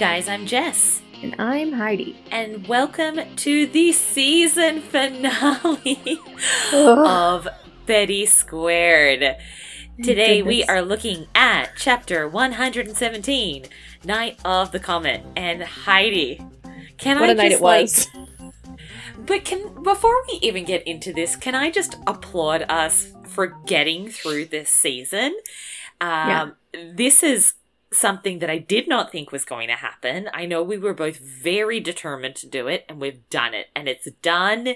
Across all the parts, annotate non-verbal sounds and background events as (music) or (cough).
guys, I'm Jess, And I'm Heidi. and welcome to the season finale of Betty Squared. Today we are looking at chapter 117, Night of the Comet. And Heidi, can what I a night just it was. like But can before we even get into this, can I just applaud us for getting through this season? Um, This is something that I did not think was going to happen. I know we were both very determined to do it, and we've done it, and it's done.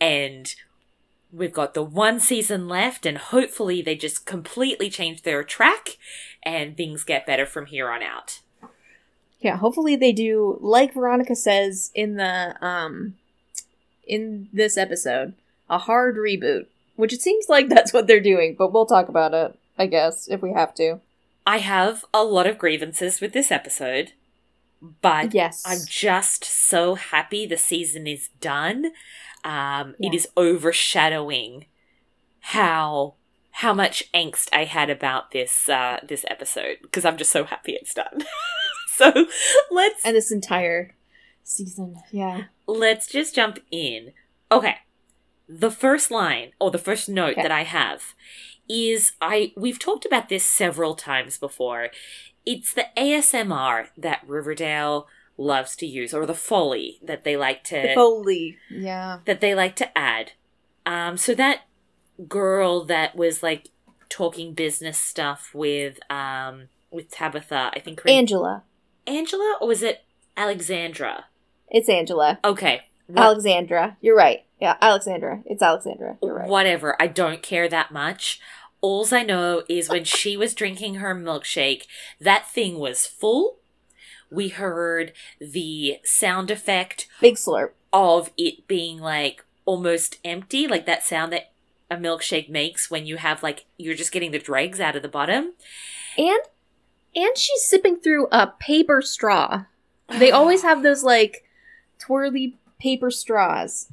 And we've got the one season left, and hopefully they just completely change their track, and things get better from here on out. yeah, hopefully they do like Veronica says in the um in this episode, a hard reboot. Which it seems like (laughs) that's what they're doing, but we'll talk about it, I guess, if we have to. I have a lot of grievances with this episode, but Yes. I'm just so happy the season is done. Um, Yeah. is overshadowing how how much angst I had about this uh, this episode because I'm just so happy it's done. (laughs) so let's and this entire season. Yeah. let's just jump in. Okay. The first line or the first note Okay. that I have is I we've talked about this several times before. It's the ASMR that Riverdale loves to use or the foley that they like to The Foley. Yeah. that they like to add. Um so that girl that was like talking business stuff with um with Tabitha, I think her Angela. Angela or was it Alexandra? It's Angela. Okay. Alexandra. You're right. Yeah, Alexandra. It's Alexandra. You're right. Whatever. I don't care that much. Alls I know is when she was drinking her milkshake, that thing was full. We heard the sound effect Big slurp. of it being like almost empty, like that sound that a milkshake makes when you have like you're just getting the dregs out of the bottom. And and she's sipping through a paper straw. They always have those like twirly paper straws.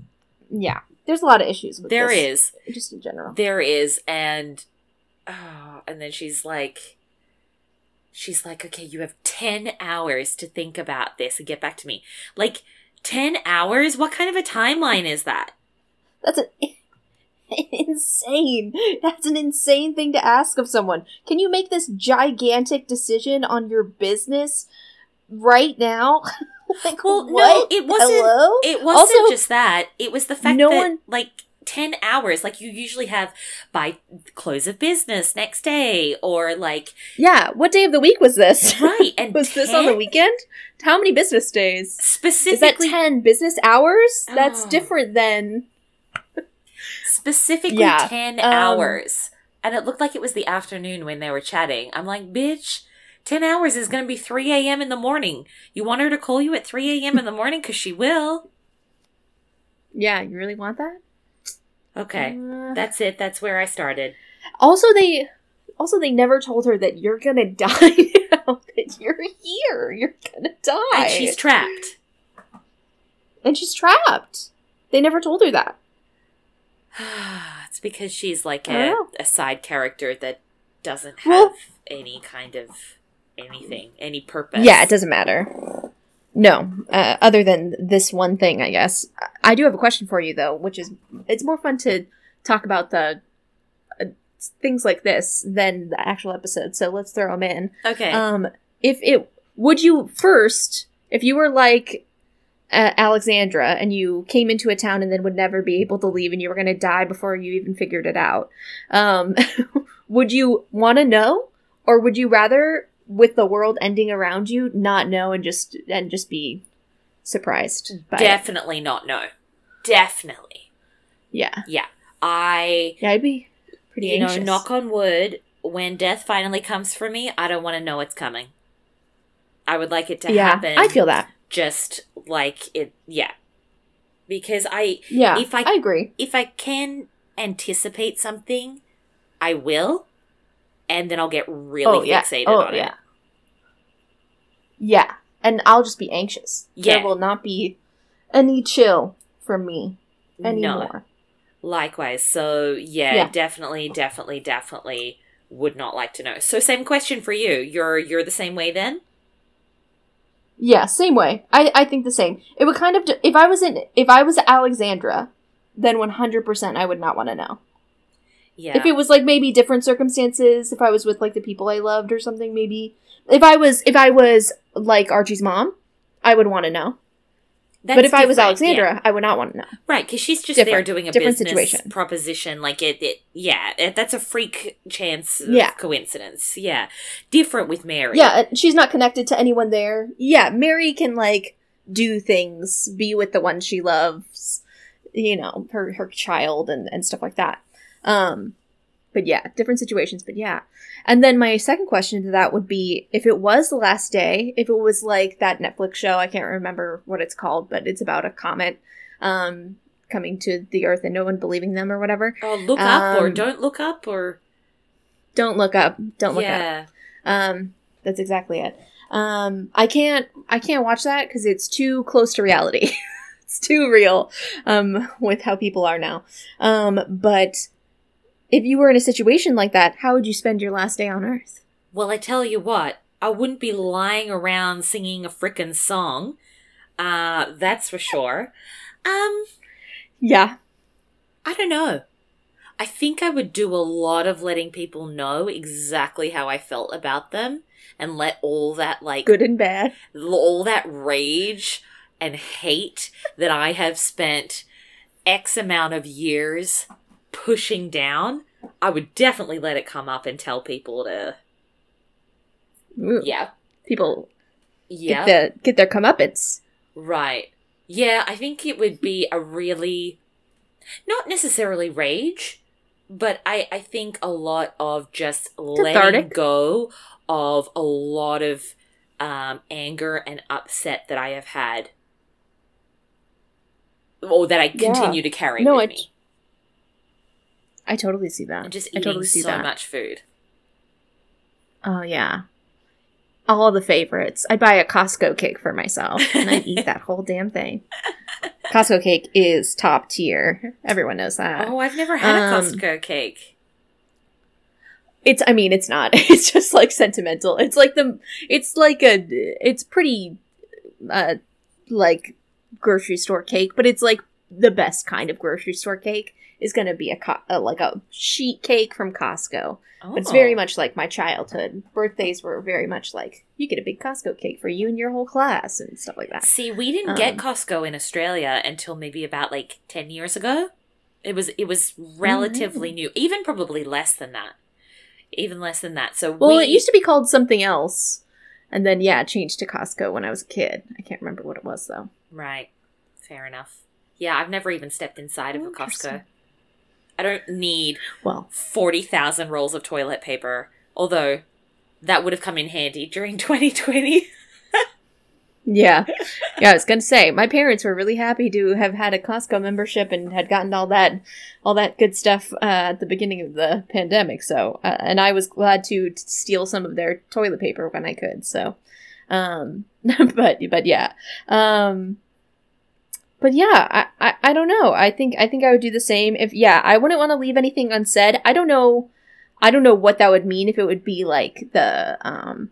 Yeah, there's a lot of issues with There this, is. just in general. There is, and oh, and then she's like, she's like, okay, you have ten hours to think about this and get back to me. Like ten hours? What kind of a timeline is that? That's an (laughs) insane. That's an insane thing to ask of someone. Can you make this gigantic decision on your business right now? (laughs) (laughs) like Well, no, it wasn't- Hello? It wasn't Also- just that. It was the fact No that one- like ten hours, like you usually have by close of business next day, or like Yeah. What day of the week was this? (laughs) right. And (laughs) was this on the weekend? How many business days? Is that Specifically, 10 business hours? That's Oh. different than. specifically Yeah, 10 um, hours. And it looked like it was the afternoon when they were chatting. I'm like, bitch, 10 hours is going to be 3 a.m. in the morning. You want her to call you at 3 a.m. in the morning? Because she will. Yeah, you really want that? Okay. Uh, That's it. That's where I started. also, they. Also, they never told her that you're gonna (laughs) die. that you're here. You're gonna die. And she's trapped. and she's trapped. They never told her that. (sighs) it's because she's like a, a side character that doesn't have Well- any kind of anything, any purpose. Yeah, it doesn't matter. No, uh, other than this one thing, I guess. I do have a question for you, though, which is it's more fun to talk about the uh, things like this than the actual episode. So let's throw them in. Okay. Um, if it would you first, if you were like uh, Alexandra and you came into a town and then would never be able to leave and you were going to die before you even figured it out, um, (laughs) would you want to know, or would you rather, with the world ending around you, not know and just and just be surprised? By it? Definitely not know. Definitely. Yeah, Yeah. I yeah, I'd be pretty you anxious. know, knock on wood, when death finally comes for me, I don't want to know it's coming. I would like it to yeah, happen. I feel that. just like it. Yeah, because I Yeah, If I- I agree. if I can anticipate something, I will, and then I'll get really oh yeah, oh on yeah, it. Yeah, and I'll just be anxious. Yeah. There will not be any chill from me No, anymore. likewise. So yeah, Yeah. definitely, definitely, definitely would not like to know. So same question for you. You're you're the same way then? Yeah, same way. I, I think the same. It would kind of if I was in if I was Alexandra, then one hundred percent I would not want to know. Yeah. If it was like maybe different circumstances, if I was with like the people I loved or something, maybe if I was if I was like Archie's mom, I would want to know. That's but if I was Alexandra, yeah. I would not want to know. right, because she's just there Different. doing a Different business situation. proposition. Like it, it yeah, it, that's a freak chance, Yeah. coincidence. Yeah, different with Mary. Yeah, she's not connected to anyone there. Yeah, Mary can like do things, be with the one she loves, you know, her her child and and stuff like that. Um but yeah, different situations, but yeah. And then my second question to that would be if it was the last day, if it was like that Netflix show, I can't remember what it's called, but it's about a comet um coming to the earth and no one believing them or whatever. Oh, look up or Um, don't look up or Don't look up. Don't look up. yeah. Um, that's exactly it. Um, I can't I can't watch that because it's too close to reality. (laughs) it's too real um, with how people are now. Um, but if you were in a situation like that, how would you spend your last day on Earth? Well, I tell you what, I wouldn't be lying around singing a frickin' song. Uh, that's for sure. Um, Yeah, I don't know. I think I would do a lot of letting people know exactly how I felt about them and let all that like good and bad. all that rage and hate that I have spent X amount of years pushing down, I would definitely let it come up and tell people to Ooh, yeah. People Yeah. get the get their comeuppance. Right. Yeah, I think it would be a really not necessarily rage, but I I think a lot of just letting Cathartic. go of a lot of um, anger and upset that I have had, or that I Yeah. continue to carry No, with I- me. I totally see that. And just I eating totally see so that. much food. Oh yeah. All the favorites. I'd buy a Costco cake for myself and I'd eat that (laughs) whole damn thing. Costco cake is top tier. Everyone knows that. Oh, I've never had a Um, Costco cake. It's I mean it's not. (laughs) It's just like sentimental. It's like the it's like a it's pretty uh like grocery store cake, but it's like the best kind of grocery store cake is going to be a, co- a like a sheet cake from Costco. Oh. It's very much like my childhood. Birthdays were very much like you get a big Costco cake for you and your whole class and stuff like that. See, we didn't get Um, Costco in Australia until maybe about like 10 years ago. It was it was relatively new, even probably less than that. Even less than that. So Well, we it used to be called something else. And then yeah, it changed to Costco when I was a kid. I can't remember what it was though. Right. Fair enough. Yeah, I've never even stepped inside of a Costco. I don't need Well, 40,000 rolls of toilet paper, although that would have come in handy during (laughs) 2020. yeah. Yeah, I was going to say my parents were really happy to have had a Costco membership and had gotten all that all that good stuff uh, at the beginning of the pandemic. So, uh, and I was glad to t- steal some of their toilet paper when I could. So, um (laughs) but but yeah. Um but yeah, I, I I don't know. I think I think I would do the same if yeah, I wouldn't want to leave anything unsaid. I don't know I don't know what that would mean if it would be like the um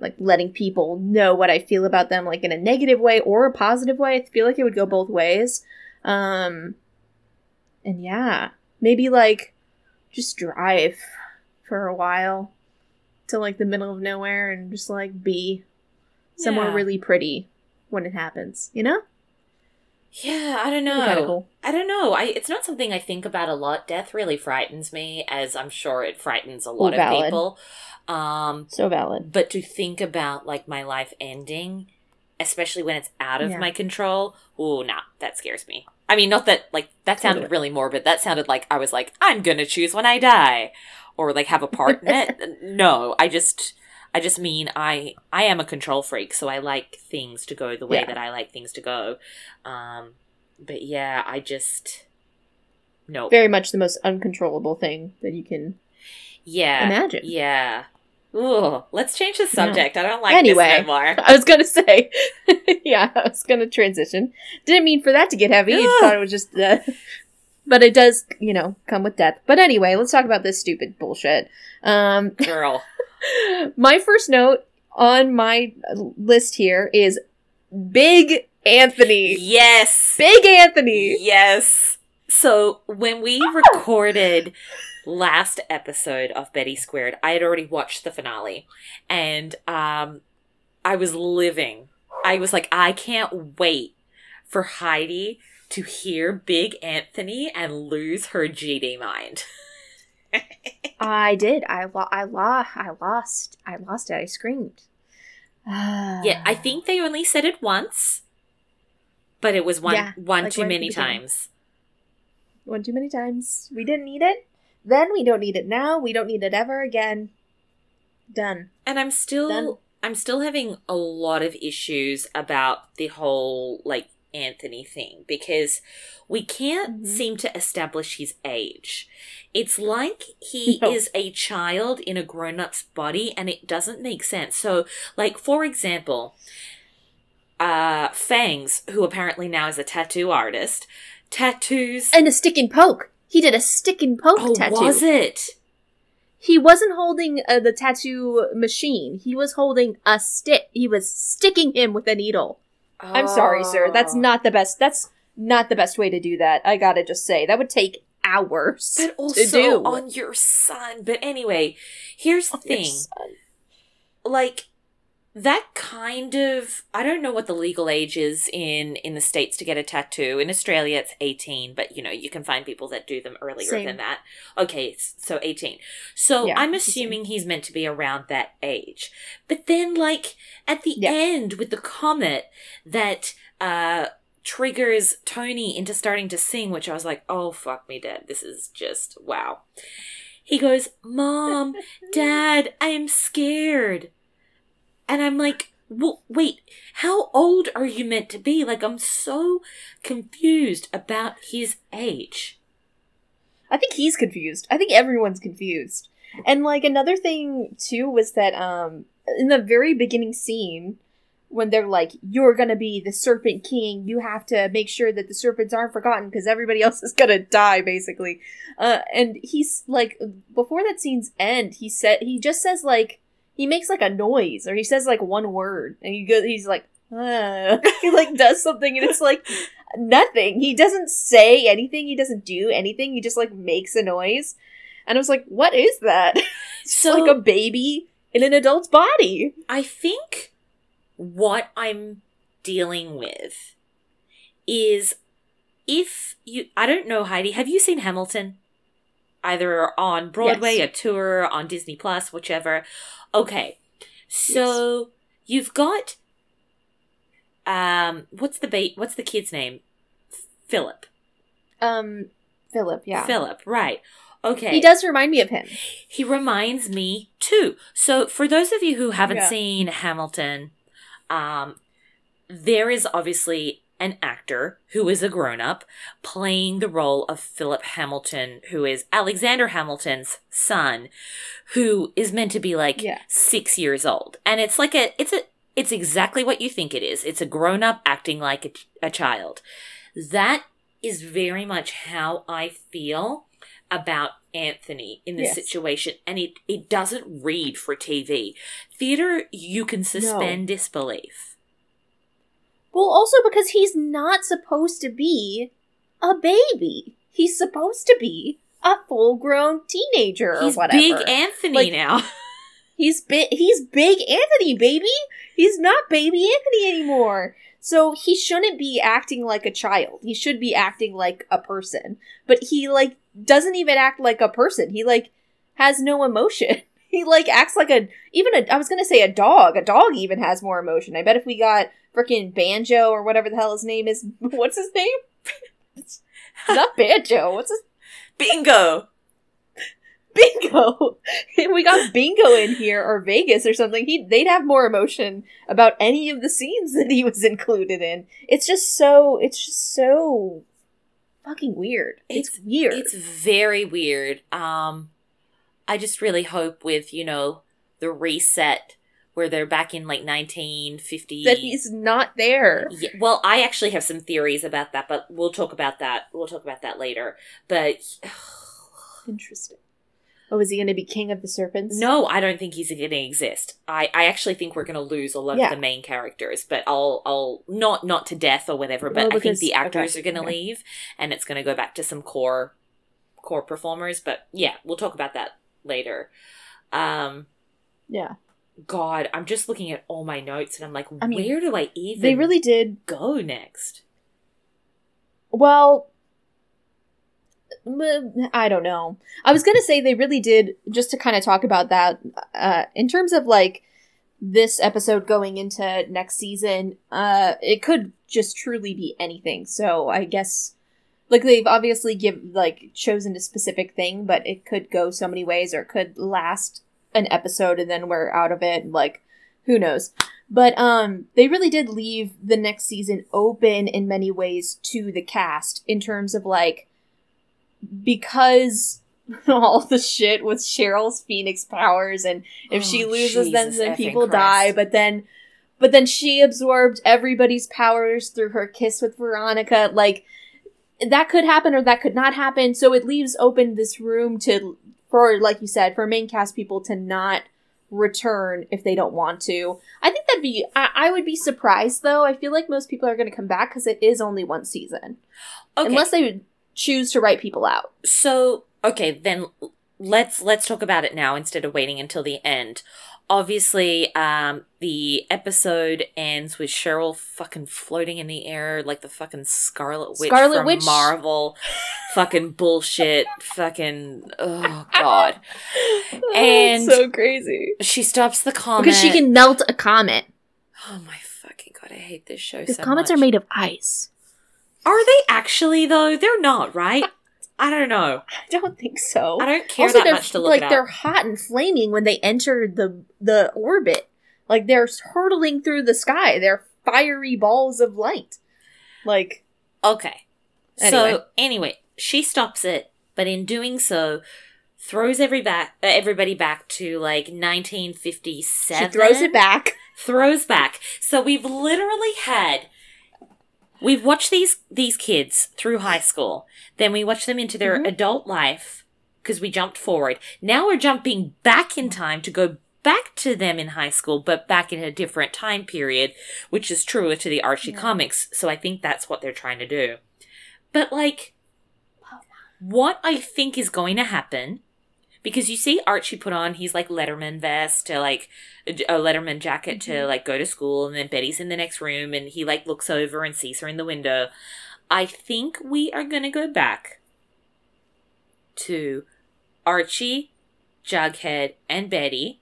like letting people know what I feel about them like in a negative way or a positive way. I feel like it would go both ways. Um and yeah, maybe like just drive for a while to like the middle of nowhere and just like be somewhere Yeah. really pretty when it happens, you know? Yeah, I don't know. cool. I don't know. I it's not something I think about a lot. Death really frightens me, as I'm sure it frightens a lot of people. Um, So valid. but to think about like my life ending, especially when it's out of Yeah. my control, oh nah, that scares me. I mean, not that like that sounded Totally. really morbid. That sounded like I was like I'm gonna choose when I die, or like have a part in it. (laughs) no, I just. I just mean I I am a control freak, so I like things to go the way Yeah. that I like things to go. Um, but yeah, I just no. Very much the most uncontrollable thing that you can yeah, imagine. yeah. Ooh, let's change the subject. I don't like Anyway. this anymore. (laughs) I was gonna say, (laughs) yeah, I was gonna transition. Didn't mean for that to get heavy. I thought it was just, uh, but it does, you know, come with death. But anyway, let's talk about this stupid bullshit. Um, (laughs) Girl. My first note on my list here is Big Anthony. Yes. Big Anthony. Yes. So when we recorded last episode of Betty Squared, I had already watched the finale and um I was living. I was like, I can't wait for Heidi to hear Big Anthony and lose her GD mind. (laughs) I did. I lo- I lo- I lost. I lost it. I screamed. (sighs) yeah, I think they only said it once, but it was one Yeah, one like too right at the many times. one too many times. We didn't need it. Then we don't need it now. We don't need it ever again. Done. And I'm still Done. I'm still having a lot of issues about the whole like Anthony thing because we can't Mhm. seem to establish his age. It's like he No. is a child in a grown-up's body and it doesn't make sense. So like for example, uh Fangs, who apparently now is a tattoo artist, tattoos And a stick and poke. He did a stick and poke Oh, tattoo. was it? He wasn't holding uh, the tattoo machine. He was holding a stick. He was sticking him with a needle. I'm sorry, sir. That's Oh. not the best. That's not the best way to do that. I gotta just say that would take hours but also on your son. But anyway, here's the Your thing. like that kind of I don't know what the legal age is in in the states to get a tattoo. In Australia it's 18, but you know, you can find people that do them earlier Same. than that. Okay, so 18. So Yeah, I'm it's the same. assuming he's meant to be around that age. But then like at the Yeah. end with the comet that uh triggers Toni into starting to sing, which I was like, "Oh fuck me dead. This is just wow." He goes, "Mom, (laughs) Dad, I am scared." And I'm like, well, wait, how old are you meant to be? Like, I'm so confused about his age. I think he's confused. I think everyone's confused. And like another thing too was that um in the very beginning scene when they're like you're going to be the serpent king, you have to make sure that the serpents aren't forgotten because everybody (laughs) else is going to die basically. Uh and he's like before that scene's end, he said he just says like he makes like a noise or he says like one word and he goes he's like uh, (laughs) he like does something and it's like nothing. He doesn't say anything. He doesn't do anything. He just like makes a noise. And I was like, what is that? (laughs) It's So- like a baby in an adult's body. I think what I'm dealing with is if you, I don't know, Heidi, have you seen Hamilton? Either on Broadway, Yes. a tour, on Disney Plus, whichever. Okay. So you've got, um, what's the bait? What's the kid's name? Philip. Um, Philip, yeah. Philip, right. Okay. He does remind me of him. He reminds me too. So for those of you who haven't Yeah. seen Hamilton, um, there is obviously an actor who is a grown up playing the role of Philip Hamilton, who is Alexander Hamilton's son, who is meant to be like Yeah. six years old. And it's like a, it's a, it's exactly what you think it is. It's a grown up acting like a, a child. That is very much how I feel about Anthony in this Yes. situation, and it it doesn't read for TV. Theater, you can suspend disbelief. Well, also because he's not supposed to be a baby. He's supposed to be a full grown teenager or He's whatever. Big Anthony Like- now. (laughs) He's big. He's big Anthony, baby. He's not baby Anthony anymore. So he shouldn't be acting like a child. He should be acting like a person. But he like doesn't even act like a person. He like has no emotion. (laughs) He like acts like a even a I was gonna say a dog. A dog even has more emotion. I bet if we got freaking Banjo or whatever the hell his name is, (laughs) what's his name? (laughs) not Banjo. What's his Bingo. (laughs) Bingo. if we got Bingo in here or Vegas or something, he they'd have more emotion about any of the scenes that he was included in. It's just so it's just so fucking weird. It's, weird. It's very weird. Um, I just really hope with you know the reset where they're back in like 1950 that he's not there. Yeah, well, I actually have some theories about that, but we'll talk about that. We'll talk about that later. But (sighs) Interesting. Oh, is he going to be king of the serpents? No, I don't think he's going to exist. I, I actually think we're going to lose a lot Yeah. of the main characters, but I'll I'll not not to death or whatever. But Well, I think the actors okay, are going to okay. leave, and it's going to go back to some core core performers. But yeah, we'll talk about that later. Um, Yeah. God, I'm just looking at all my notes, and I'm like, I mean, where do I even They really did. go next? Well, I don't know. I was going to say they really did, just to kind of talk about that, uh, in terms of like this episode going into next season, uh, it could just truly be anything. So I guess. Like they've obviously give like chosen a specific thing, but it could go so many ways, or it could last an episode and then we're out of it. Like, who knows? But um, they really did leave the next season open in many ways to the cast in terms of like because (laughs) all the shit with Cheryl's Phoenix powers, and if she Oh, loses, then Jesus then effing people Christ. die. But then, but then she absorbed everybody's powers through her kiss with Veronica. Like that could happen or that could not happen. So it leaves open this room to for like you said for main cast people to not return if they don't want to. I think that'd be. I, I would be surprised though. I feel like most people are going to come back because it is only one season, Okay, unless they choose to write people out. so okay then let's let's talk about it now instead of waiting until the end obviously um the episode ends with cheryl fucking floating in the air like the fucking scarlet witch Scarlet from Witch. marvel (laughs) fucking bullshit fucking oh god (laughs) And- so crazy she stops the comet because she can melt a comet. oh my fucking god i hate this show Because so comets much. are made of ice. are they actually though they're not right i don't know I don't think so. i don't care also, that much to look like they're hot and flaming when they enter the the orbit. Like they're hurtling through the sky. They're fiery balls of light. Like Okay. Anyway. So anyway, she stops it, but in doing so, throws every back uh, everybody back to like 1957. she throws it back. Throws back. So we've literally had we've watched these these kids through high school. Then we watched them into their Mhm. adult life because we jumped forward. Now we're jumping back in time to go back to them in high school, but back in a different time period, which is truer to the Archie Yeah. comics. So I think that's what they're trying to do. But like, what I think is going to happen, because you see Archie put on his like Letterman vest to like a Letterman jacket to Mhm. like go to school, and then Betty's in the next room, and he like looks over and sees her in the window. I think we are going to go back to Archie, Jughead, and Betty.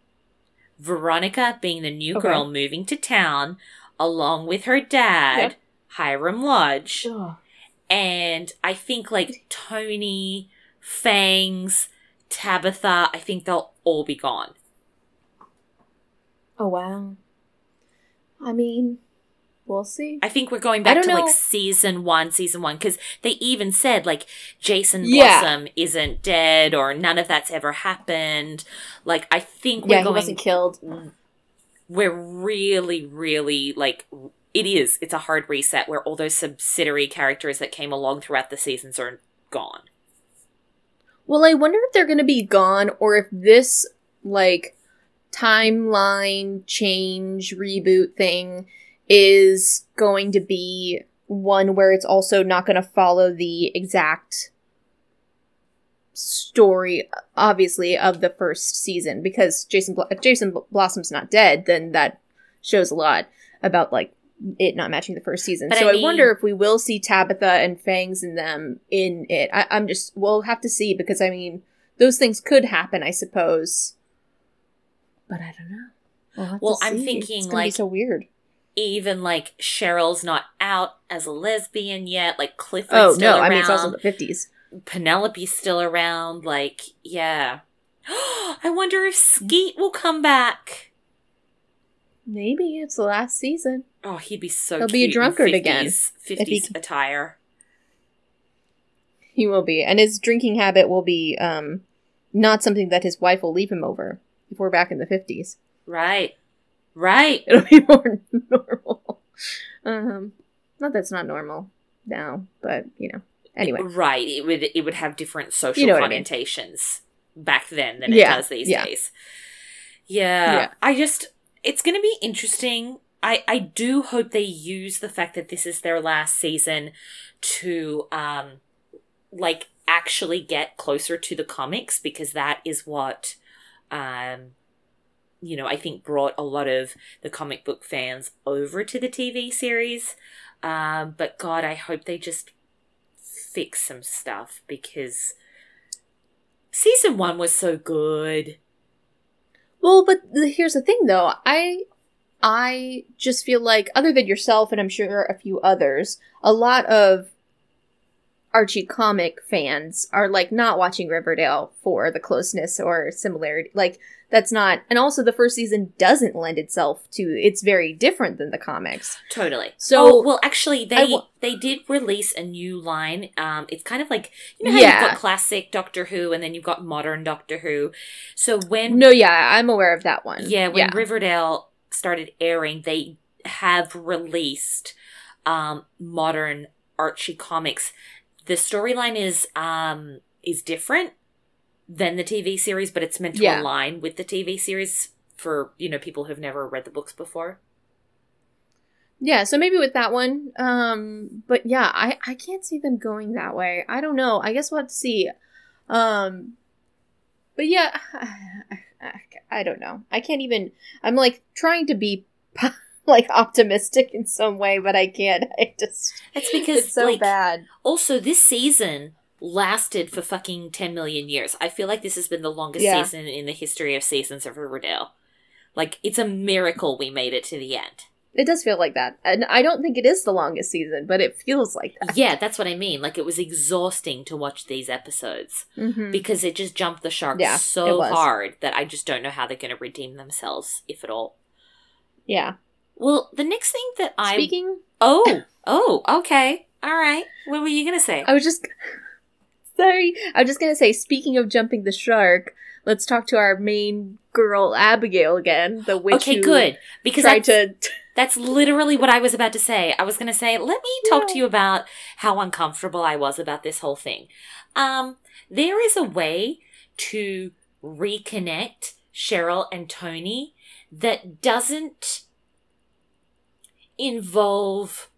Veronica being the new Okay. girl moving to town, along with her dad, Yep. Hiram Lodge. And I think like Toni, Fangs, Tabitha, I think they'll all be gone. Oh wow. I mean, we'll see. I think we're going back to know. like season one, season one, because they even said like Jason Yeah. Blossom isn't dead or none of that's ever happened. Like I think we're yeah, he going wasn't killed. we're really, really like it is. It's a hard reset where all those subsidiary characters that came along throughout the seasons are gone. Well, I wonder if they're going to be gone or if this like timeline change reboot thing is going to be one where it's also not going to follow the exact story obviously of the first season because Jason Bl- if Jason Bl- Blossom's not dead then that shows a lot about like it not matching the first season. But so I I, wonder if we will see Tabitha and Fangs in them in it. I, I'm just we'll have to see because I mean those things could happen, I suppose. But I don't know. We'll, Well, I'm thinking, it's gonna be like- so weird. Even like Cheryl's not out as a lesbian yet. Like Clifford's Oh still no, around. I mean it's also the fifties. Penelope's still around. Like, yeah. (gasps) I wonder if mm. Skeet will come back. Maybe it's the last season. Oh, he'd be so He'll cute be a in drunkard 50s, again, 50s attire. He will be, and his drinking habit will be um not something that his wife will leave him over. If we're back in the fifties, Right. Right. (laughs) it'll be more (laughs) normal. Um, not that's not normal now, but you know. Anyway, Right. It would it would have different social You know what I mean. back then than it Yeah, does these yeah. days. Yeah, Yeah. I just it's going to be interesting. I I do hope they use the fact that this is their last season to um like actually get closer to the comics because that is what um you know, I think brought a lot of the comic book fans over to the TV series. Um, but God, I hope they just fix some stuff because season one was so good. Well, but here's the thing, though. I I just feel like, other than yourself, and I'm sure a few others, a lot of Archie comic fans are like not watching Riverdale for the closeness or similarity. Like that's not, and also the first season doesn't lend itself to. It's very different than the comics. Totally. So- oh, well, actually, they wa- they did release a new line. Um, it's kind of like you know how Yeah. you've got classic Doctor Who and then you've got modern Doctor Who. So when No, yeah, I'm aware of that one. Yeah, when Riverdale started airing, they have released um, modern Archie comics. The storyline is um, is different than the TV series, but it's meant to Yeah. align with the TV series for you know people who've never read the books before. Yeah, so maybe with that one. Um but yeah, I I can't see them going that way. I don't know. I guess we'll have to see. Um but yeah, (sighs) I don't know. I can't even I'm like trying to be (laughs) (laughs) like optimistic in some way, but I can't. (laughs) I just It's because it's so like, bad. Also, this season lasted for fucking 10 million years. I feel like this has been the longest Yeah. season in the history of seasons of Riverdale. Like, it's a miracle we made it to the end. It does feel like that. And I don't think it is the longest season, but it feels like that. Yeah, that's what I mean. Like, it was exhausting to watch these episodes Mhm. because it just jumped the shark Yeah, so hard that I just don't know how they're going to redeem themselves, if at all. Yeah. Well, the next thing that I. Speaking Oh, oh, okay. All right. What were you going to say? I was just sorry. I was just gonna say, speaking of jumping the shark, let's talk to our main girl Abigail again, the witch okay, good. Because tried that's- to. That's literally what I was about to say. I was going to say, let me talk to you about how uncomfortable I was about this whole thing. Um, there is a way to reconnect Cheryl and Toni that doesn't involve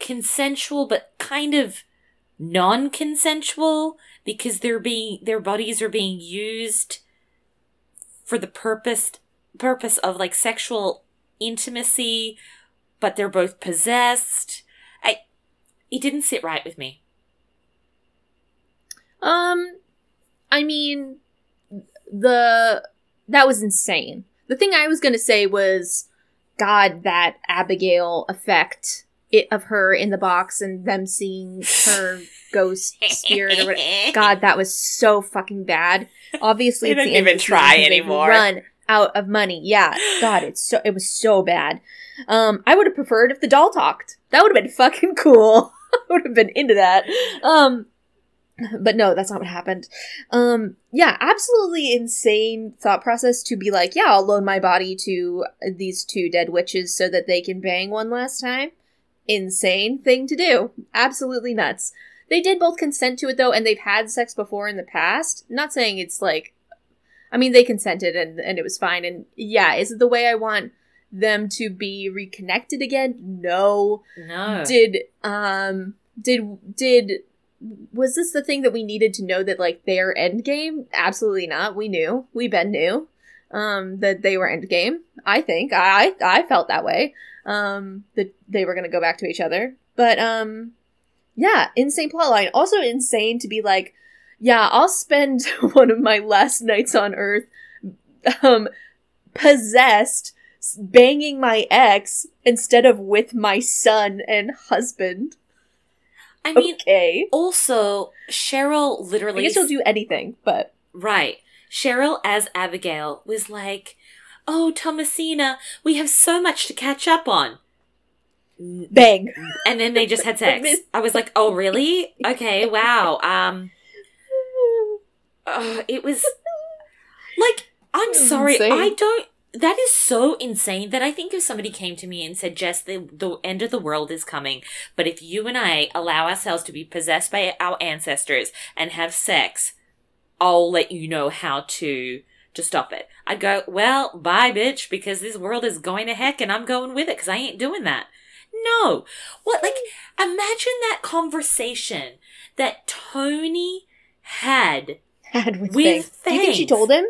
consensual but kind of non-consensual because they're being their bodies are being used for the purpose purpose of like sexual intimacy but they're both possessed i it didn't sit right with me Um, I mean, the that was insane. The thing I was gonna say was, God, that Abigail effect it, of her in the box and them seeing her (laughs) ghost spirit or whatever. God, that was so fucking bad. Obviously, They didn't even try anymore. Run out of money. Yeah, God, it's so it was so bad. Um, I would have preferred if the doll talked. That would have been fucking cool. (laughs) I would have been into that. Um, (laughs) but no, that's not what happened. Um, yeah, absolutely insane thought process to be like, yeah, I'll loan my body to these two dead witches so that they can bang one last time. Insane thing to do. Absolutely nuts. They did both consent to it though, and they've had sex before in the past. Not saying it's like, I mean, they consented and and it was fine. And yeah, is it the way I want them to be reconnected again? No no did um did did was this the thing that we needed to know that like their end game? Absolutely not. We knew. We been knew um that they were end game i think. I i felt that way um that they were gonna go back to each other. But um yeah insane plotline. Also insane to be like yeah i'll spend (laughs) one of my last nights on earth um possessed banging my ex instead of with my son and husband i mean okay also cheryl literally. i guess you'll do anything but Right. Cheryl as Abigail was like, Oh, Thomasina, we have so much to catch up on. bang And then they just had sex. (laughs) I was like, Oh, really? Okay, (laughs) wow. Um, (sighs) uh, it was like, I'm sorry. insane. I don't. That is so insane that I think if somebody came to me and said, Jess, the, the end of the world is coming, but if you and I allow ourselves to be possessed by our ancestors and have sex, I'll let you know how to to stop it. I'd go, well, bye, bitch, because this world is going to heck and I'm going with it because I ain't doing that. No. What, like, imagine that conversation that Toni had Had with, With. Do you think she told him?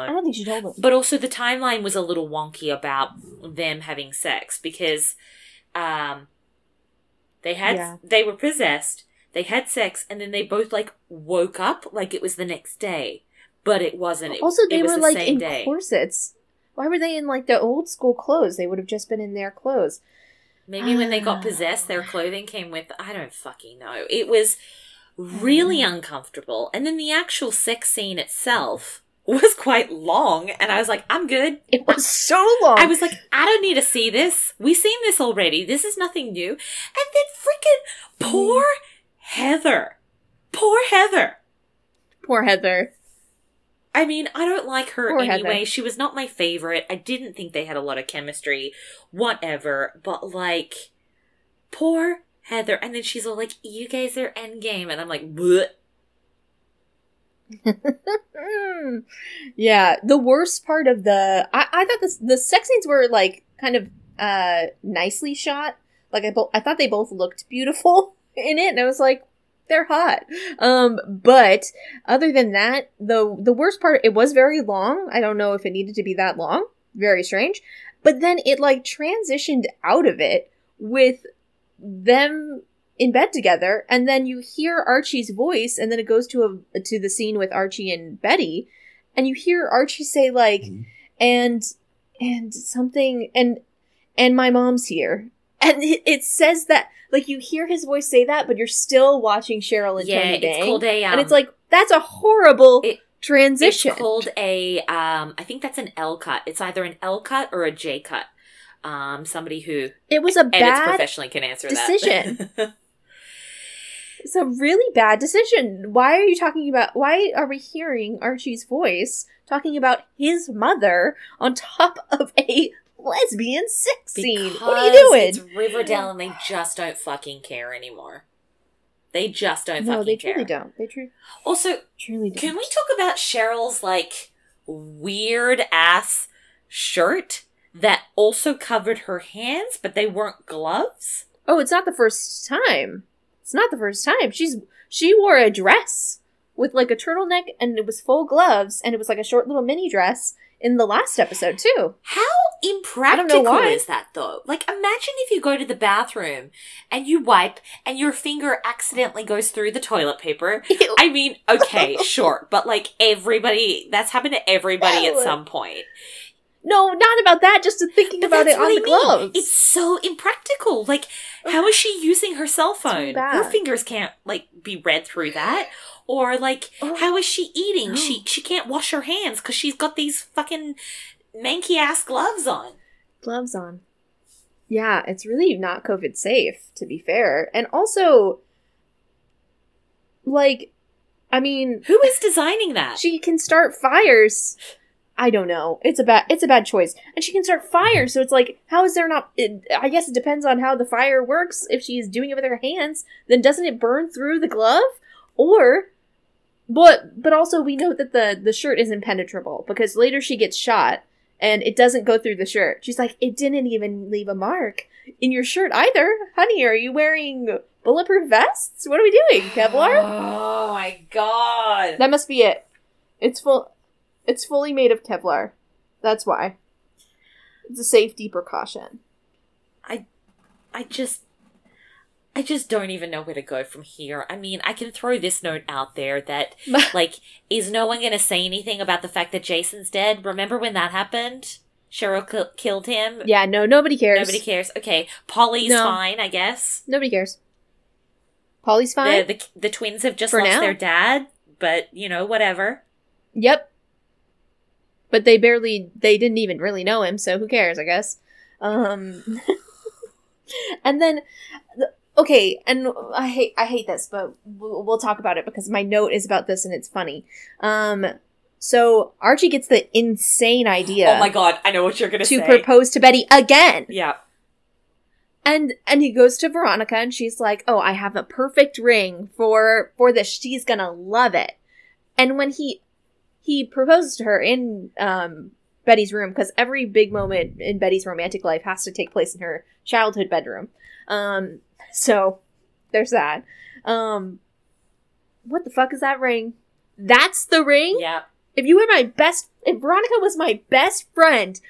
I don't think she told him. But also the timeline was a little wonky about them having sex because um they had Yeah. they were possessed, they had sex and then they both like woke up like it was the next day. But it wasn't. It, also, they were the like in day. corsets. Why were they in like the old school clothes? They would have just been in their clothes. Maybe when they got possessed, their clothing came with. I don't fucking know. It was really uncomfortable. And then the actual sex scene itself was quite long. And I was like, I'm good. It was so long. I was like, I don't need to see this. We've seen this already. This is nothing new. And then freaking poor Heather. Poor Heather. poor Heather. I mean, I don't like her Poor anyway. Heather. She was not my favorite. I didn't think they had a lot of chemistry, whatever. But like, poor Heather. And then she's all like, "You guys are endgame," and I'm like, "What?" (laughs) Yeah, the worst part of the I, I thought this the sex scenes were like kind of uh nicely shot. Like I bo- I thought they both looked beautiful (laughs) in it, and I was like, they're hot. Um, but other than that, the the worst part it was very long. I don't know if it needed to be that long. Very strange. But then it like transitioned out of it with them in bed together and then you hear Archie's voice and then it goes to a to the scene with Archie and Betty and you hear Archie say like Mhm. and and something and and my mom's here and it, it says that like you hear his voice say that but you're still watching Cheryl and yeah, Toni it's Dang, called a. Um, and it's like that's a horrible It- transition It's called a. Um, I think that's an L cut. It's either an L cut or a J cut. Um, somebody who it was a edits bad professionally can answer decision. that. (laughs) It's a really bad decision. Why are you talking about? Why are we hearing Archie's voice talking about his mother on top (laughs) of a lesbian sex scene? What are you doing? It's Riverdale, and they just don't fucking care anymore. They just don't no, fucking they care. truly don't. They tru- Also, truly don't. can we talk about Cheryl's like weird ass shirt that also covered her hands, but they weren't gloves? oh, it's not the first time. It's not the first time. She's she wore a dress with like a turtleneck and it was full gloves and it was like a short little mini dress in the last episode too. How impractical don't know why. is that though? Like imagine if you go to the bathroom and you wipe and your finger accidentally goes through the toilet paper. I mean, okay, (laughs) sure, but like everybody that's happened to everybody at some point. No, not about that. Just thinking But about it on the I mean. gloves. It's so impractical. Like, how is she using her cell phone? her fingers can't like be read through that. Or like, Oh. how is she eating? No. She she can't wash her hands because she's got these fucking manky ass gloves on. gloves on. Yeah, it's really not COVID safe, to be fair. And also, like, I mean, Who is designing that? she can start fires. I don't know. It's a bad. It's a bad choice, and she can start fires. So it's like, how is there not? It, I guess it depends on how the fire works. If she's doing it with her hands, then doesn't it burn through the glove? Or, but but also we know that the the shirt is impenetrable because later she gets shot and it doesn't go through the shirt. She's like, it didn't even leave a mark in your shirt either, honey. Are you wearing bulletproof vests? What are we doing, Kevlar? Oh my god. That must be it. It's full. It's fully made of Kevlar. That's why. It's a safety precaution. I I just I just don't even know where to go from here. I mean, I can throw this note out there that (laughs) like is no one going to say anything about the fact that Jason's dead? Remember when that happened? Cheryl ki- killed him. yeah, no, nobody cares. Nobody cares. Okay, Polly's No. fine, I guess. Nobody cares. Polly's fine. The, the the twins have just For lost now. their dad, but you know, whatever. Yep. But they barely. They didn't even really know him, so who cares? I guess. Um. (laughs) and then, okay, and I hate I hate this, but we'll, we'll talk about it because my note is about this and it's funny. Um. So Archie gets the insane idea. Oh my god, I know what you're going to to say. propose to Betty again. yeah. And and he goes to Veronica and she's like, "Oh, I have a perfect ring for for this. She's going to love it." And when he he proposes to her in um, Betty's room, because every big moment in Betty's romantic life has to take place in her childhood bedroom. Um, so there's that. Um, what the fuck is that ring? That's the ring? Yeah. If you were my best, if Veronica was my best friend,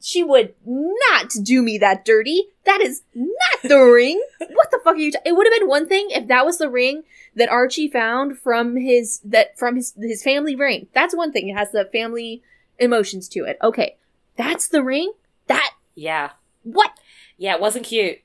she would not do me that dirty. That is not the ring. (laughs) What the fuck are you? Ta- it would have been one thing if that was the ring that Archie found from his that from his his family ring. That's one thing. It has the family emotions to it. Okay, that's the ring. That Yeah. what? Yeah, it wasn't cute.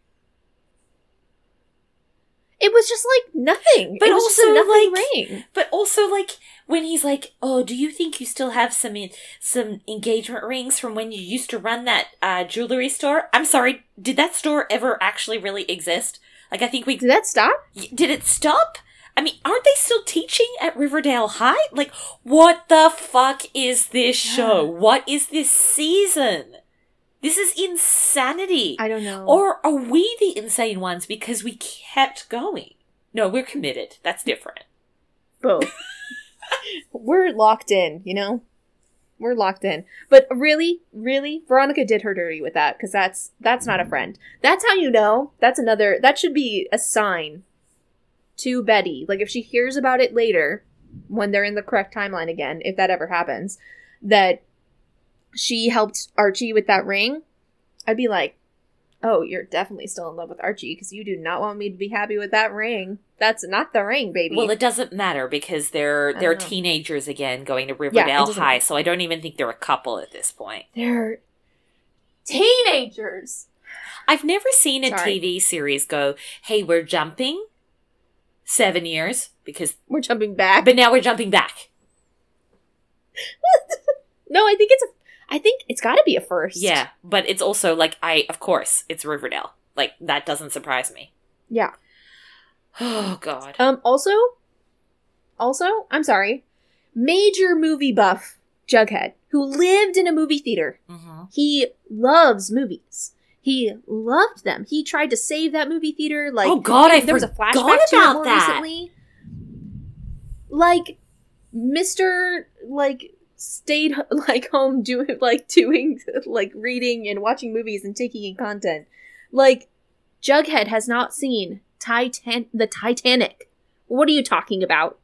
It was just like nothing. But also, nothing like, ring. But also, like when he's like, "Oh, do you think you still have some in- some engagement rings from when you used to run that uh, jewelry store?" I'm sorry, did that store ever actually really exist? Like, I think we Did that stop? Did it stop? I mean, aren't they still teaching at Riverdale High? Like, what the fuck is this show? What is this season? This is insanity. I don't know. Or are we the insane ones because we kept going? No, we're committed. That's different. both. (laughs) We're locked in, you know? We're locked in. But really, really, Veronica did her dirty with that because that's that's not a friend. That's how you know. That's another that should be a sign to Betty. Like if she hears about it later, when they're in the correct timeline again, if that ever happens, that she helped Archie with that ring, I'd be like, Oh, you're definitely still in love with Archie because you do not want me to be happy with that ring. That's not the ring, baby. Well, it doesn't matter because they're they're know. teenagers again going to Riverdale doesn't High, so I don't even think they're a couple at this point. They're teenagers. I've never seen a Sorry. TV series go, "Hey, we're jumping 7 years because We're jumping back. but now we're jumping back." (laughs) no, I think it's a. I think it's got to be a first. Yeah, but it's also like I of course, it's Riverdale. Like that doesn't surprise me. Yeah. (sighs) Oh god. Um. Also, also, I'm sorry. Major movie buff Jughead, who lived in a movie theater. Mhm. He loves movies. He loved them. He tried to save that movie theater. Like, Oh, God, I there was a forgot flashback to it more that. recently. Like, Mister, like stayed (laughs) like home doing like doing like reading and watching movies and taking in content. Like, Jughead has not seen Titan the Titanic. What are you talking about?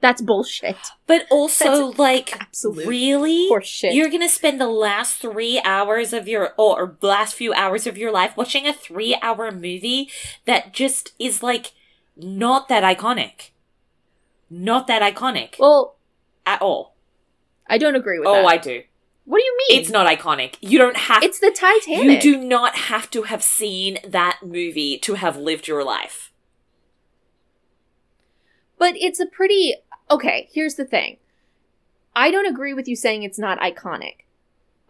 That's bullshit. But also like absolute really Horseshit. You're gonna spend the last three hours of your or, or last few hours of your life watching a three hour movie that just is like not that iconic. Not that iconic Well, at all. I don't agree with Oh, that. I do. what do you mean? It's not iconic. You don't have It's the Titanic. You do not have to have seen that movie to have lived your life. But it's a pretty okay. Here's the thing. I don't agree with you saying it's not iconic.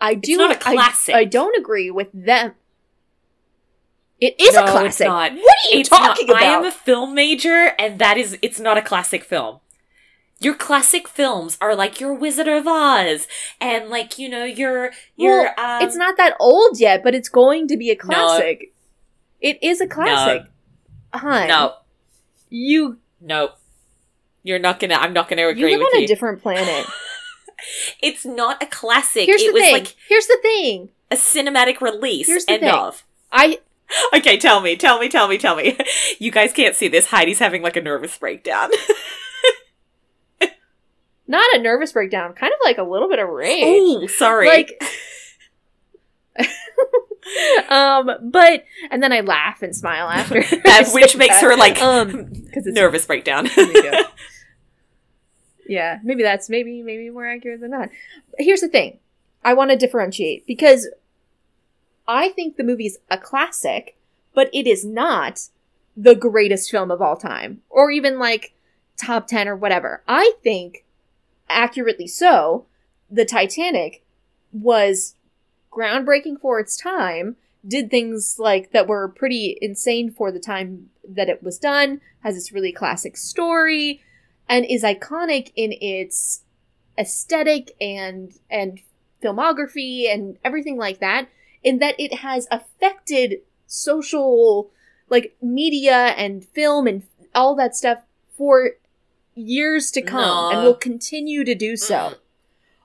I do. It's not a I- classic. I, don't agree with them. It is No, a classic. What are you It's talking not, about? I am a film major, and that is, it's not a classic film. Your classic films are like your Wizard of Oz, and like you know your your. Well, um, it's not that old yet, but it's going to be a classic. It is a classic. Hun, No, you no, you're not gonna. I'm not gonna agree. you live with on you. a different planet. (laughs) it's not a classic. Here's it the was thing. like Here's the thing. a cinematic release. Here's the end thing. of. I (laughs) Okay, tell me, tell me, tell me, tell me. (laughs) You guys can't see this. Heidi's having like a nervous breakdown. Not a nervous breakdown, kind of like a little bit of rage. oh, sorry. Like (laughs) um but and then I laugh and smile after. (laughs) That, (laughs) which makes that. her like um it's nervous breakdown. There you go. yeah, maybe that's maybe maybe more accurate than that. But Here's the thing. I want to differentiate because I think the movie's a classic, but it is not the greatest film of all time or even like top 10 or whatever. I think accurately so, the Titanic was groundbreaking for its time, did things like that were pretty insane for the time that it was done, has this really classic story, and is iconic in its aesthetic and and filmography and everything like that, in that it has affected social like media and film and all that stuff for years to come No. and will continue to do so. Mm.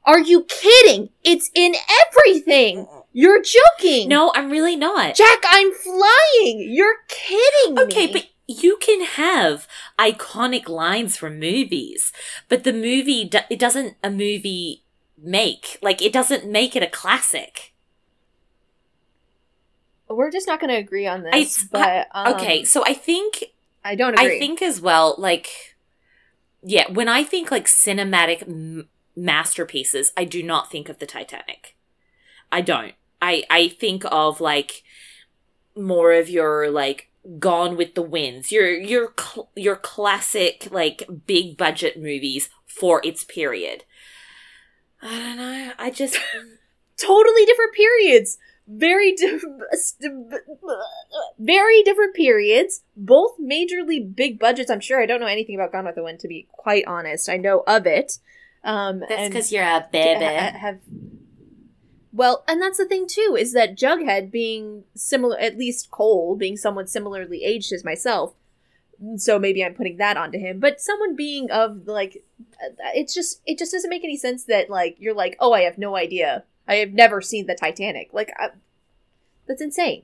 Are you kidding? It's in everything. You're joking. No, I'm really not. Jack, I'm flying. You're kidding me. Okay, but you can have iconic lines from movies, but the movie do- it doesn't a movie make like it doesn't make it a classic. we're just not going to agree on this. I- but um, okay, so I think I don't agree. I think as well like yeah, when I think like cinematic m- masterpieces, I do not think of the Titanic. I don't. I I think of like more of your like Gone with the Winds, your your cl- your classic like big budget movies for its period. I don't know. I just (laughs) totally different periods. Very (laughs) very different periods. Both majorly big budgets. I'm sure I don't know anything about Gone with the Wind to be quite honest. I know of it. Um, that's because you're a ha- baby. have well, and that's the thing too is that Jughead being similar, at least Cole being someone similarly aged as myself. So maybe I'm putting that onto him, but someone being of like, it's just it just doesn't make any sense that like you're like, oh, I have no idea, I have never seen the Titanic. Like, I, that's insane,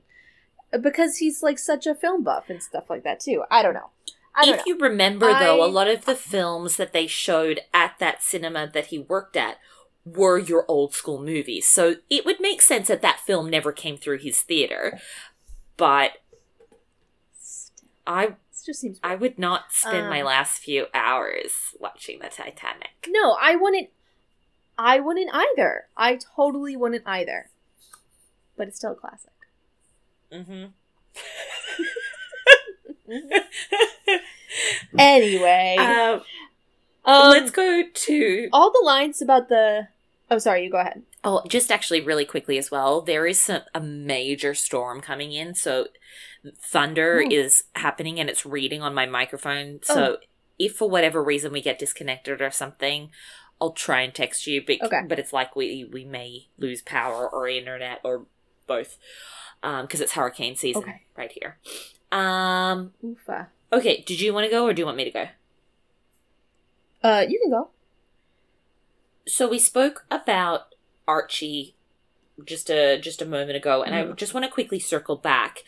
because he's like such a film buff and stuff like that too. I don't know. I don't if know. you remember, though, a lot of the films that they showed at that cinema that he worked at were your old school movies. So it would make sense that that film never came through his theater. But I just seems. I would not spend my Um, last few hours watching the Titanic. No, I wouldn't. I wouldn't either. I totally wouldn't either. But it's still a classic. Mm-hmm. (laughs) Anyway, um, um, let's go to all the lines about the. Oh, sorry. You go ahead. Oh, just actually really quickly as well. There is some, a major storm coming in, so thunder Ooh. is happening and it's reading on my microphone. So if for whatever reason we get disconnected or something, I'll try and text you. But Okay. but it's like we we may lose power or internet or both because it's hurricane season Okay. right here. Um. Oofa. Okay. Did you want to go or do you want me to go? Uh, you can go. so we spoke about Archie just a just a moment ago, and I Mhm. just want to quickly circle back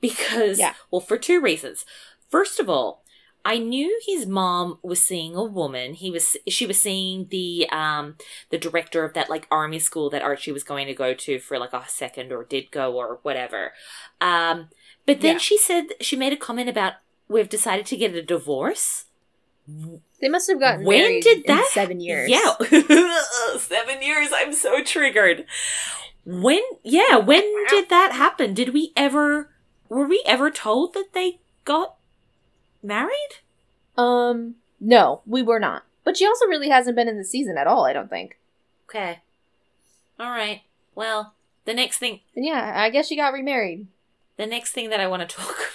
because, Yeah. well, for two reasons. First of all, I knew his mom was seeing a woman. He was she was seeing the um the director of that like army school that Archie was going to go to for like a second or did go or whatever. Um, but then Yeah. she said she made a comment about we've decided to get a divorce. They must have gotten When married did in that- seven years. Yeah. (laughs) Seven years. I'm so triggered. When, yeah, when did that happen? Did we ever, were we ever told that they got married? Um. No, we were not. But she also really hasn't been in the season at all. I don't think. Okay. All right. Well, the next thing, And yeah, I guess she got remarried. the next thing that I want to (laughs) talk about.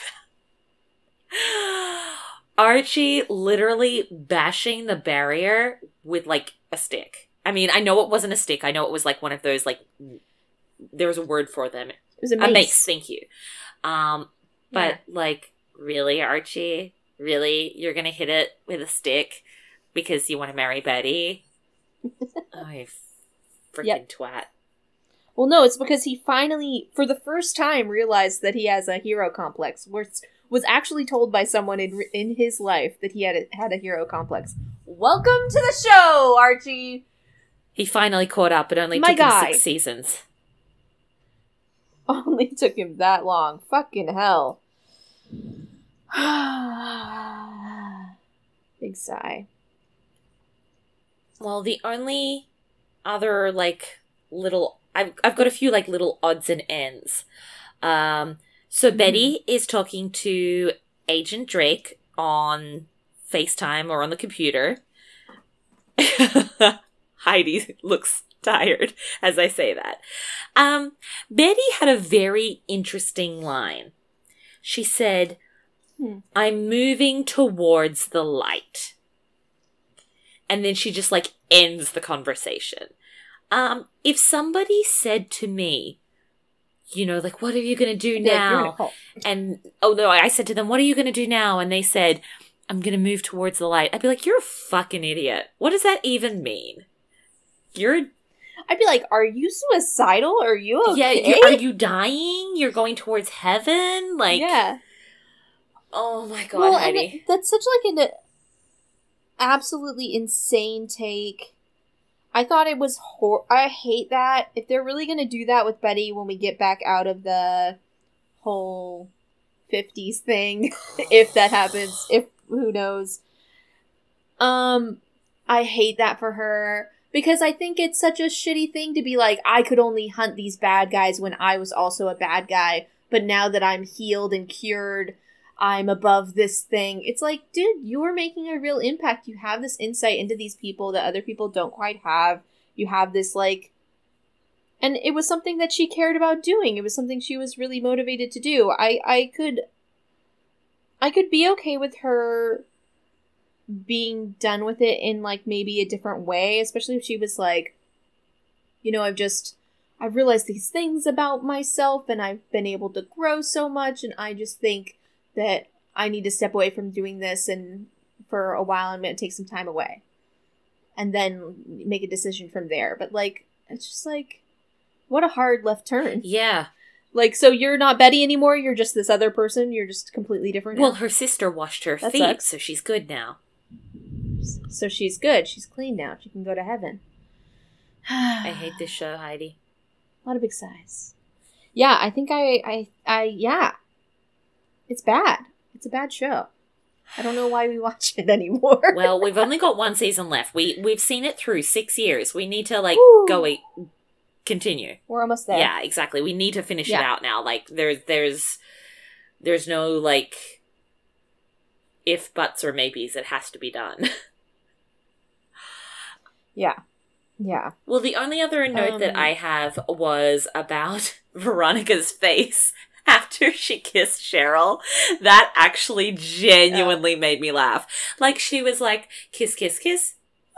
Archie literally bashing the barrier with like a stick. I mean, I know it wasn't a stick. I know it was like one of those like there was a word for them. It was a A mace. mace, thank you. Um, but Yeah. like, really, Archie? Really, you're gonna hit it with a stick because you want to marry Betty? (laughs) oh, you freaking Yep. twat! Well, no, it's because he finally, for the first time, realized that he has a hero complex. Was was actually told by someone in in his life that he had a, had a hero complex. Welcome to the show, Archie. He finally caught up. It only My took guy. him six seasons. (laughs) Only took him that long. Fucking hell. (sighs) Big sigh. Well, the only other like little I've I've got a few like little odds and ends. Um so Betty is talking to Agent Drake on FaceTime or on the computer. (laughs) Heidi looks tired as I say that. Um Betty had a very interesting line. She said, Hmm. I'm moving towards the light and then she just like ends the conversation. Um, if somebody said to me, you know, like, what are you gonna do Be like, "You're in a now? cult." And oh no, I said to them, what are you gonna do now? And they said, I'm gonna move towards the light. I'd be like, you're a fucking idiot. What does that even mean? You're I'd be like, "Are you suicidal? Are you okay? yeah. Are you dying? You're going towards heaven? Like yeah. Oh my god, well, Heidi. it- that's such like an absolutely insane take. I thought it was hor- I hate that. If they're really going to do that with Betty when we get back out of the whole 50s thing, (laughs) if that happens, if who knows. Um I hate that for her because I think it's such a shitty thing to be like I could only hunt these bad guys when I was also a bad guy, but now that I'm healed and cured, I'm above this thing. It's like, dude, you're making a real impact. You have this insight into these people that other people don't quite have. You have this, like, and it was something that she cared about doing. It was something she was really motivated to do. I, I could, I could be okay with her being done with it in, like, maybe a different way, especially if she was like, you know, I've just, I've realized these things about myself and I've been able to grow so much and I just think that I need to step away from doing this and for a while I'm going to take some time away. And then make a decision from there. But like it's just like what a hard left turn. yeah. Like so you're not Betty anymore, you're just this other person, you're just completely different. Well, now. her sister washed her That feet, sucks. so she's good now. so she's good. She's clean now. She can go to heaven. I hate this show, Heidi. Not (sighs) a lot of big sighs. Yeah, I think I, I, I, yeah. It's bad. It's a bad show. I don't know why we (laughs) watch it anymore. Well, we've only got one season left. We we've seen it through six years. We need to like Woo. go wait, continue. We're almost there. Yeah, exactly. We need to finish it out now. Like there's there's there's no like if buts or maybes. It has to be done. (laughs) Yeah. Yeah. Well, the only other note that Um, I have was about (laughs) Veronica's face (laughs) after she kissed Cheryl. That actually genuinely made me laugh. Like she was like, kiss, kiss, kiss.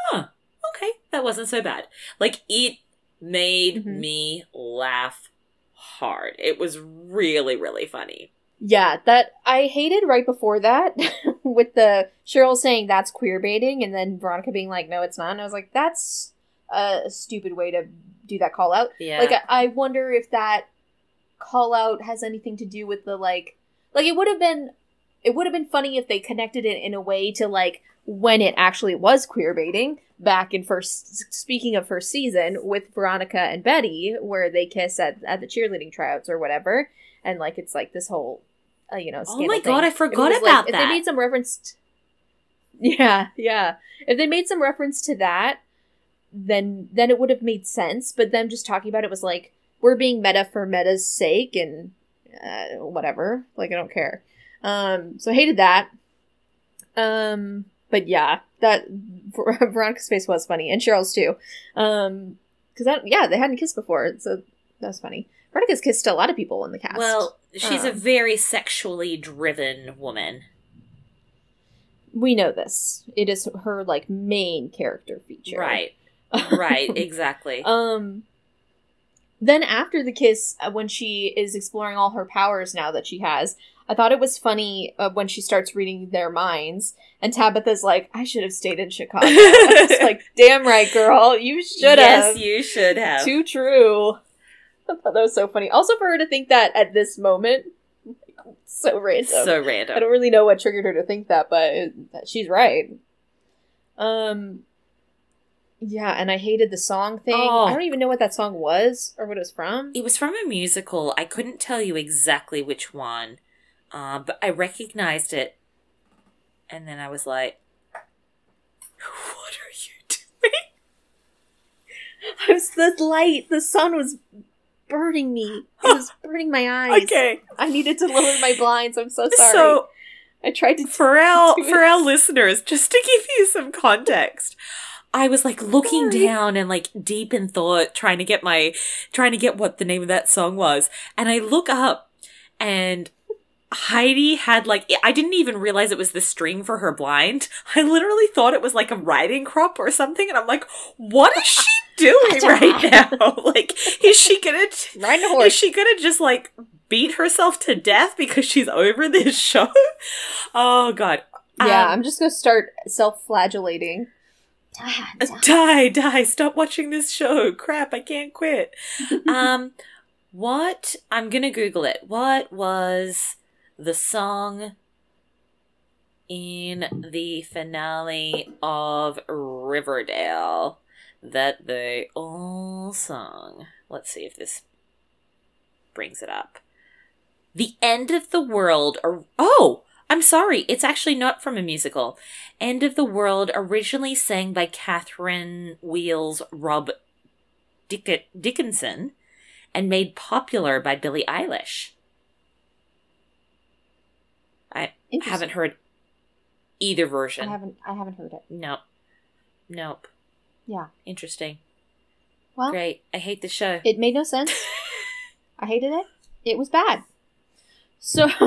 Huh. Okay. That wasn't so bad. Like it made Mhm. me laugh hard. It was really, really funny. Yeah, that I hated right before that (laughs) with the Cheryl saying that's queer baiting and then Veronica being like, no, it's not. And I was like, that's a stupid way to do that call out. Yeah. Like, I wonder if that call out has anything to do with the like, like it would have been, it would have been funny if they connected it in a way to like when it actually was queer baiting back in first. Speaking of first season with Veronica and Betty, where they kiss at at the cheerleading tryouts or whatever, and like it's like this whole, uh, you know. Oh my God. I forgot was, about If that. If they made some reference. t- yeah, yeah. If they made some reference to that, then then it would have made sense. But them just talking about it was like we're being meta for meta's sake and uh, whatever. Like I don't care. Um, so I hated that. Um, but yeah, that Ver- (laughs) Veronica's face was funny and Cheryl's too. Um, because that yeah they hadn't kissed before, so that's funny. Veronica's kissed a lot of people in the cast. well, she's a Um, very sexually driven woman. we know this. It is her like main character feature, Right. (laughs) Right. Exactly. Um. Then after the kiss, uh, when she is exploring all her powers now that she has, I thought it was funny uh, when she starts reading their minds, and Tabitha's like, "I should have stayed in Chicago." (laughs) it's like, "Damn right, girl, you should yes, have." Yes, you should have. Too true. I thought that was so funny. Also, for her to think that at this moment, like, so random. so random. I don't really know what triggered her to think that, but it, she's right. Um, yeah, and I hated the song thing. Oh. I don't even know what that song was or what it was from. It was from a musical. I couldn't tell you exactly which one, uh, but I recognized it, and then I was like, "What are you (laughs) doing?" I was the light. The sun was burning me. It was (gasps) burning my eyes. Okay. I needed to lower my blinds. I'm so sorry. So I tried to. for (laughs) our for our listeners, just to give you some context, I was like looking Sorry. down and like deep in thought, trying to get my trying to get what the name of that song was, and I look up and. Heidi had like I didn't even realize it was the string for her blind. (laughs) I literally thought it was like a riding crop or something, and I'm like, "What is she (laughs) doing right now? (laughs) Like, is she gonna Riding a is she gonna just like beat herself to death because she's over this show? Oh god. Yeah, Um, I'm just gonna start self-flagellating. Die, die, stop watching this show. Crap, I can't quit. (laughs) um, what? I'm gonna Google it. What was the song in the finale of Riverdale that they all sung? Let's see if this brings it up. The end of the world. Or- oh, I'm sorry. It's actually not from a musical. End of the World, originally sang by Catherine Wheels Rob Dick- Dickinson and made popular by Billie Eilish. I haven't heard either version. I haven't. I haven't heard it. Nope. Nope. Yeah. Interesting. Well, Great. I hate the show. it made no sense. (laughs) I hated it. It was bad. So. (laughs)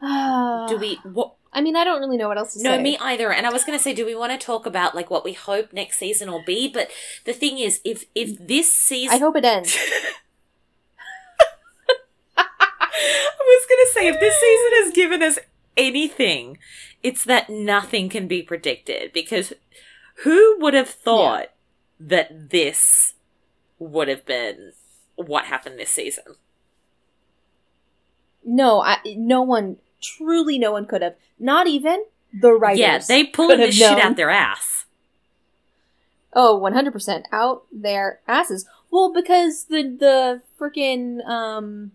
Do we (sighs) what I mean, I don't really know what else to No, say. No, me either. And I was going to say, do we want to talk about like what we hope next season will be? But the thing is, if if mm. this season, I hope it ends. (laughs) I was going to say, if this season has given us anything, it's that nothing can be predicted. Because who would have thought that this would have been what happened this season? No, I, no one, truly no one could have. Not even the writers. yeah, they pulled this shit out their ass. Oh, 100% out their asses. Well, because the the freaking um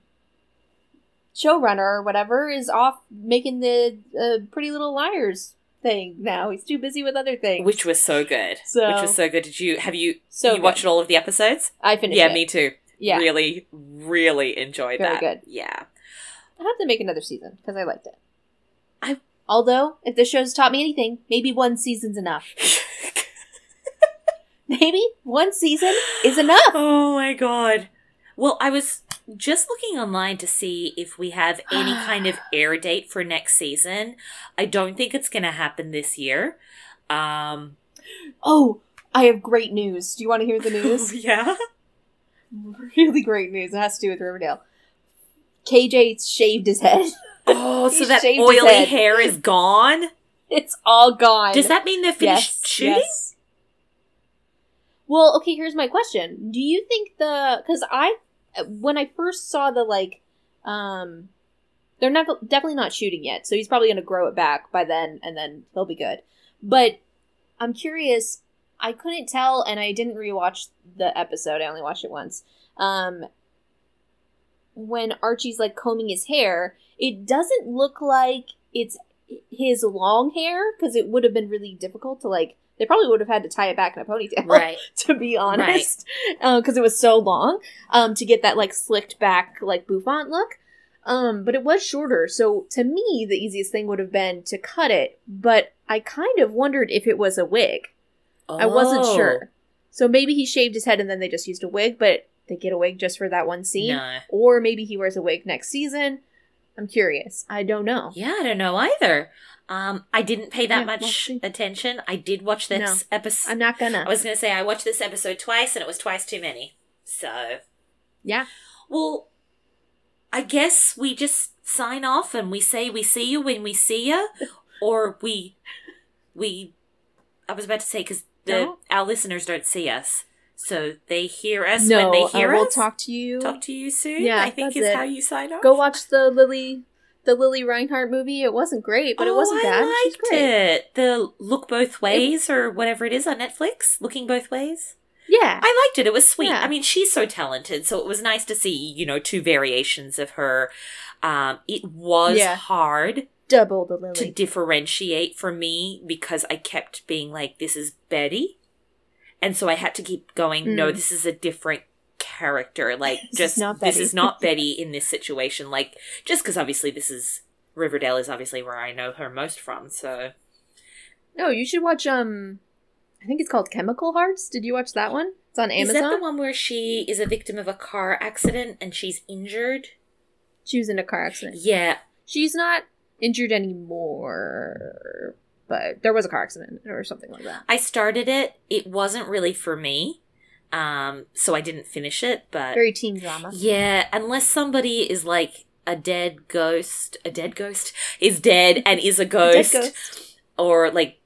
showrunner or whatever is off making the uh, Pretty Little Liars thing now. He's too busy with other things. Which was so good. So- Which was so good. Did you have you so you good. watched all of the episodes? I finished yeah, it. me too. Yeah. Really, really enjoyed Very that. good. Yeah. I have to make another season because I liked it. I- Although, if this show's taught me anything, maybe one season's enough. (laughs) Maybe one season is enough. oh my god. Well, I was just looking online to see if we have any (sighs) kind of air date for next season. I don't think it's going to happen this year. Um, Oh, I have great news. Do you want to hear the (laughs) news? yeah. really great news. It has to do with Riverdale. KJ shaved his head. (laughs) Oh, so that shaved his oily head. hair is gone? It's all gone. Does that mean they're finished Yes, shooting? yes. Well, okay, here's my question. Do you think the cuz I when I first saw the like um they're not definitely not shooting yet. So he's probably going to grow it back by then and then he'll be good. But I'm curious, I couldn't tell and I didn't rewatch the episode. I only watched it once. Um when Archie's like combing his hair, it doesn't look like it's his long hair because it would have been really difficult to like they probably would have had to tie it back in a ponytail Right. (laughs) to be honest because it was so long um to get that like slicked back like bouffant look um but it was shorter so to me the easiest thing would have been to cut it but i kind of wondered if it was a wig i wasn't Oh. sure so maybe he shaved his head and then they just used a wig but they get a wig just for that one scene No. or maybe he wears a wig next season i'm curious i don't know Yeah, I don't know either. Um, I didn't pay that Yeah, we'll much attention. I did watch this episode. i'm not gonna I was going to say I watched this episode twice, and it was twice too many. So, yeah well, I guess we just sign off and we say we see you when we see you, (laughs) or we we. I was about to say because the No. our listeners don't see us, so they hear us no when they uh, hear we'll us. talk to you Talk to you soon. Yeah, I think that's is it. how you sign off. Go watch the Lili the Lili Reinhart movie. It wasn't great, but it Oh, wasn't bad. I liked great. it. The Look Both Ways or whatever it is on Netflix. Looking Both Ways. Yeah. I liked it. It was sweet. Yeah. I mean, she's so talented, so it was nice to see, you know, two variations of her. Um, it was Yeah. hard Double the lily to differentiate for me because I kept being like, this is Betty. And so I had to keep going, no, Mm. this is a different character. (laughs) Like, just, not this is not (laughs) Betty in this situation. Like, just because obviously this is, Riverdale is obviously where I know her most from, so. no, you should watch um I think it's called Chemical Hearts. Did you watch that one? It's on Amazon. Is that the one where she is a victim of a car accident and she's injured? She was in a car accident. Yeah, She's not injured anymore, but there was a car accident or something like that. I started it. It wasn't really for me. Um, so I didn't finish it, but Very teen drama. yeah, unless somebody is like a dead ghost, a dead ghost is dead and is a ghost, Dead ghost. or like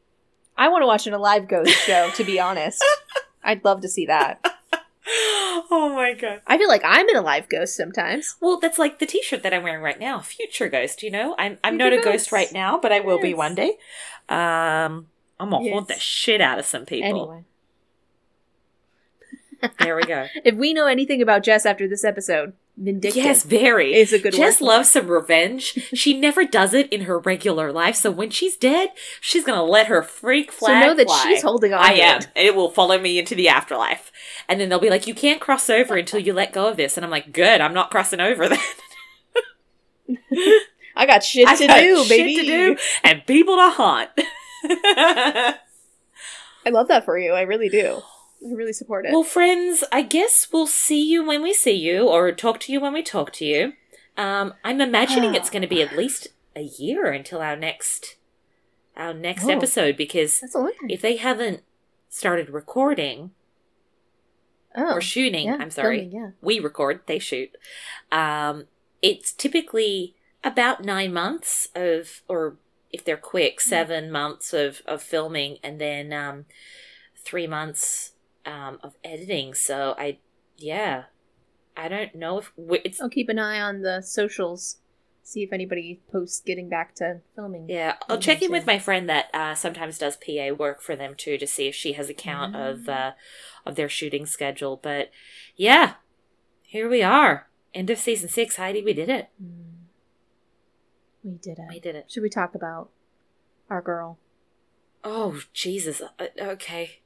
I want to watch an alive ghost show. To be honest, (laughs) I'd love to see that. (gasps) oh my god. I feel like I'm an alive ghost sometimes. Well, that's like the T-shirt that I'm wearing right now, future ghost. You know, I'm I'm Future not a ghost. ghost right now, but I will be one day. Um, I'm gonna haunt the shit out of some people. Anyway, There we go. (laughs) if we know anything about Jess after this episode, vindictive yes, very. is a good Jess loves some revenge. she never does it in her regular life, so when she's dead, she's gonna let her freak fly. So know that fly. she's holding on. I am. it. It will follow me into the afterlife. And then they'll be like, you can't cross over until you let go of this. And I'm like, good, I'm not crossing over then. (laughs) I got shit I've to got do, shit baby. to do and people to haunt. (laughs) I love that for you. I really do. I really support it. well, friends, I guess we'll see you when we see you or talk to you when we talk to you. Um, I'm imagining it's going to be at least a year until our next our next Oh. episode because That's a long time. if they haven't started recording oh, or shooting, yeah, I'm sorry, filming, yeah. we record, they shoot. Um, it's typically about nine months of, or if they're quick, seven months of, of filming and then um, three months um, of editing. So I, yeah, I don't know if it's. I'll keep an eye on the socials. See if anybody posts getting back to filming. Yeah, I'll check in too. with my friend that uh, sometimes does PA work for them too to see if she has a count of Ah. uh, of their shooting schedule. But yeah, here we are, end of season six. Heidi, we did it. Mm. We did it. We did it. Should we talk about our girl? Oh Jesus. Uh, okay.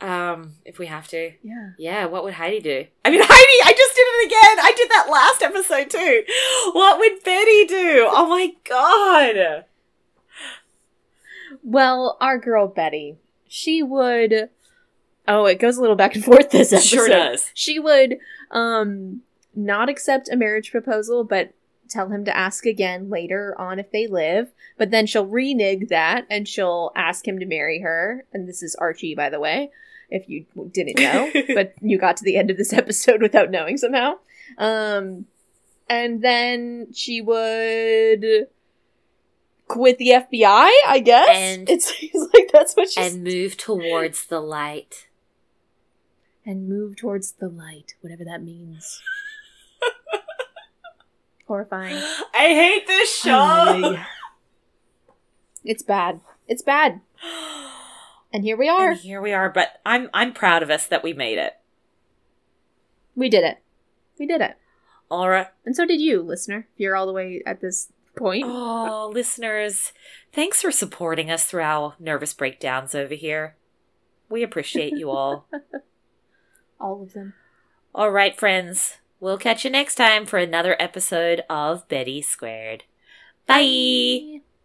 Um, if we have to, Yeah. yeah. What would Heidi do? I mean, Heidi. I just did it again. I did that last episode too. What would Betty do? Oh my god. Well, our girl Betty, she would. Oh, it goes a little back and forth this episode. Sure does. She would um not accept a marriage proposal, but tell him to ask again later on if they live. But then she'll renege that and she'll ask him to marry her. And this is Archie, by the way, if you didn't (laughs) know, but you got to the end of this (laughs) episode without knowing somehow. Um, and then she would quit the FBI, I guess. And- it (laughs) seems like that's what she's and move towards the light. and move towards the light, whatever that means. Horrifying. I hate this show. It's bad. It's bad. And here we are. and here we are, but I'm I'm proud of us that we made it. We did it. We did it. All right. And so did you, listener. You're all the way at this point. Oh, listeners, thanks for supporting us through our nervous breakdowns over here. We appreciate you all. (laughs) All of them. all right, friends. We'll catch you next time for another episode of Betty Squared. Bye.